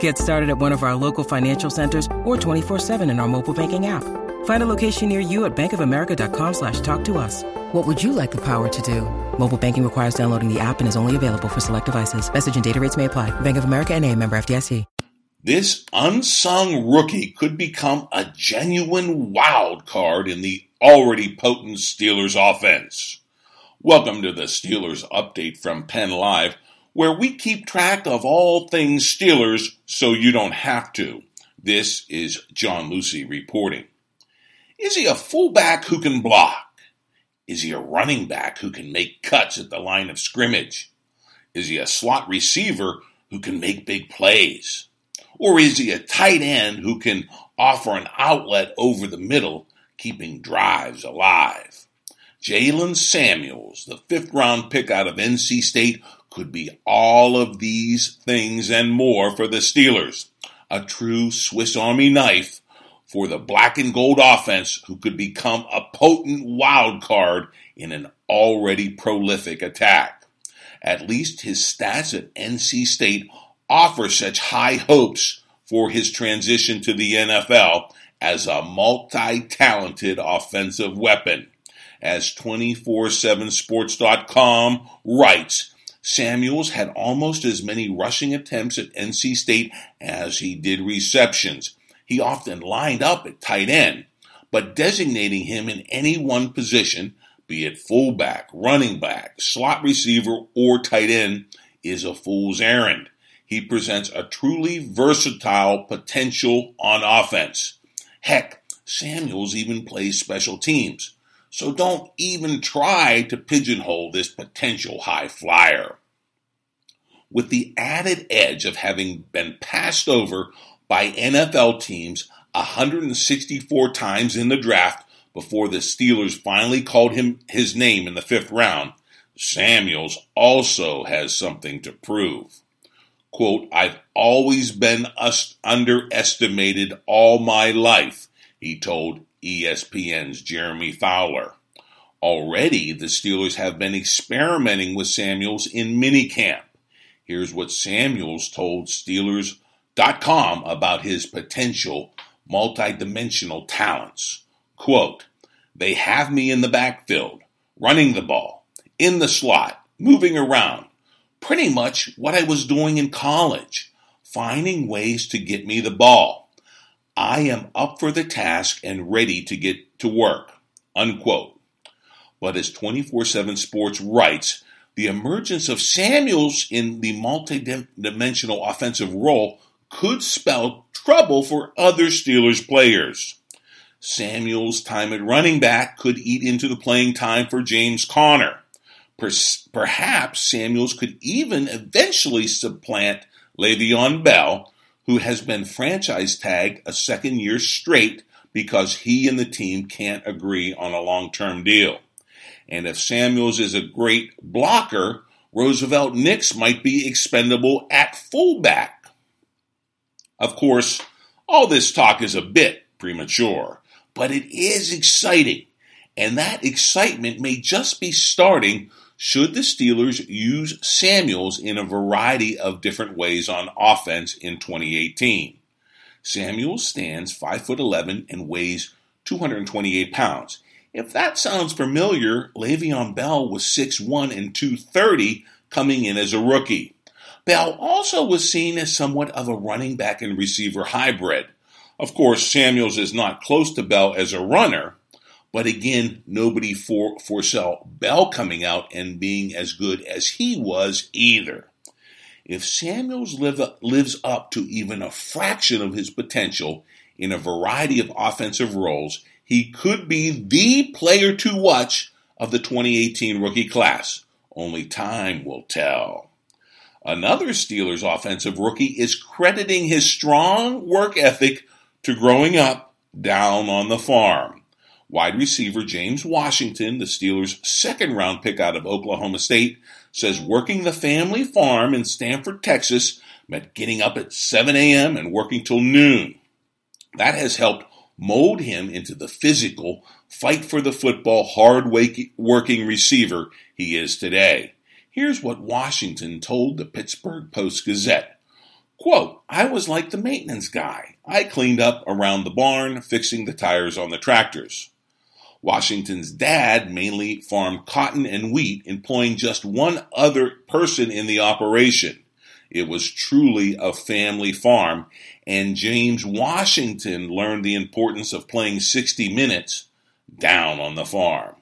Get started at one of our local financial centers or 24-7 in our mobile banking app. Find a location near you at bankofamerica.com slash talk to us. What would you like the power to do? Mobile banking requires downloading the app and is only available for select devices. Message and data rates may apply. Bank of America and a member FDIC. This unsung rookie could become a genuine wild card in the already potent Steelers offense. Welcome to the Steelers update from Penn Live where we keep track of all things Steelers so you don't have to. This is John Lucy reporting. Is he a fullback who can block? Is he a running back who can make cuts at the line of scrimmage? Is he a slot receiver who can make big plays? Or is he a tight end who can offer an outlet over the middle, keeping drives alive? Jaylen Samuels, the fifth round pick out of NC State, could be all of these things and more for the Steelers. A true Swiss Army knife for the black and gold offense who could become a potent wild card in an already prolific attack. At least his stats at NC State offer such high hopes for his transition to the NFL as a multi-talented offensive weapon. As 247sports.com writes, Samuels had almost as many rushing attempts at NC State as he did receptions. He often lined up at tight end, but designating him in any one position, be it fullback, running back, slot receiver, or tight end, is a fool's errand. He presents a truly versatile potential on offense. Heck, Samuels even plays special teams. So don't even try to pigeonhole this potential high flyer. With the added edge of having been passed over by NFL teams 164 times in the draft before the Steelers finally called him his name in the fifth round, Samuels also has something to prove. Quote, I've always been underestimated all my life, he told ESPN's Jeremy Fowler. Already, the Steelers have been experimenting with Samuels in minicamp. Here's what Samuels told Steelers.com about his potential multidimensional talents. Quote, they have me in the backfield, running the ball, in the slot, moving around. Pretty much what I was doing in college, finding ways to get me the ball. I am up for the task and ready to get to work. Unquote. But as 24 7 Sports writes, the emergence of Samuels in the multi-dimensional offensive role could spell trouble for other Steelers players. Samuels' time at running back could eat into the playing time for James Conner. Perhaps Samuels could even eventually supplant Le'Veon Bell, who has been franchise tagged a second year straight because he and the team can't agree on a long term deal. And if Samuels is a great blocker, Roosevelt Nix might be expendable at fullback. Of course, all this talk is a bit premature, but it is exciting. And that excitement may just be starting should the Steelers use Samuels in a variety of different ways on offense in 2018. Samuels stands 5 foot 11 and weighs 228 pounds. If that sounds familiar, Le'Veon Bell was 6'1 and 230 coming in as a rookie. Bell also was seen as somewhat of a running back and receiver hybrid. Of course, Samuels is not close to Bell as a runner, but again, nobody for, foresaw Bell coming out and being as good as he was either. if Samuels live, lives up to even a fraction of his potential in a variety of offensive roles, he could be the player to watch of the 2018 rookie class. Only time will tell. Another Steelers offensive rookie is crediting his strong work ethic to growing up down on the farm. Wide receiver James Washington, the Steelers' second round pick out of Oklahoma State, says working the family farm in Stamford, Texas meant getting up at 7 a.m. and working till noon. That has helped mold him into the physical, fight for the football, hard working receiver he is today. Here's what Washington told the Pittsburgh Post Gazette. Quote, I was like the maintenance guy. I cleaned up around the barn, fixing the tires on the tractors. Washington's dad mainly farmed cotton and wheat, employing just one other person in the operation. It was truly a family farm, and James Washington learned the importance of playing 60 minutes down on the farm.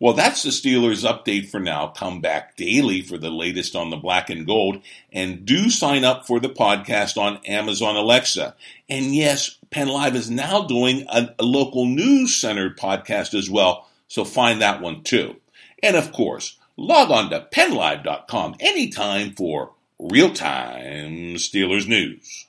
Well, that's the Steelers update for now. Come back daily for the latest on the black and gold, and do sign up for the podcast on Amazon Alexa. And yes, Penn Live is now doing a, a local news centered podcast as well, so find that one too. And of course, log on to pennlive.com anytime for real time Steelers news.